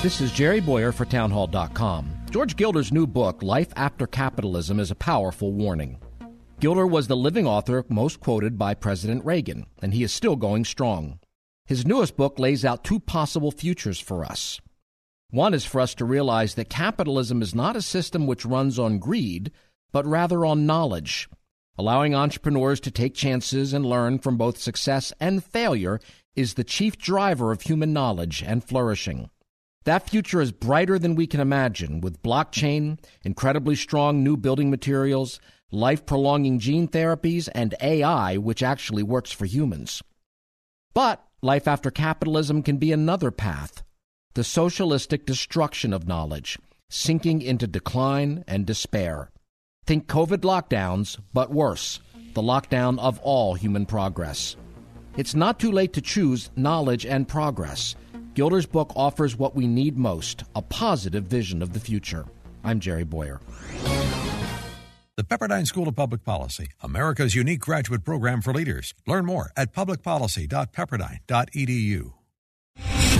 This is Jerry Bowyer for Townhall.com. George Gilder's new book, Life After Capitalism, is a powerful warning. Gilder was the living author most quoted by President Reagan, and he is still going strong. His newest book lays out two possible futures for us. One is for us to realize that capitalism is not a system which runs on greed, but rather on knowledge. Allowing entrepreneurs to take chances and learn from both success and failure is the chief driver of human knowledge and flourishing. That future is brighter than we can imagine with blockchain, incredibly strong new building materials, life prolonging gene therapies, and AI, which actually works for humans. But life after capitalism can be another path the socialistic destruction of knowledge, sinking into decline and despair. Think COVID lockdowns, but worse the lockdown of all human progress. It's not too late to choose knowledge and progress. Gilder's book offers what we need most a positive vision of the future. I'm Jerry Bowyer. The Pepperdine School of Public Policy, America's unique graduate program for leaders. Learn more at publicpolicy.pepperdine.edu.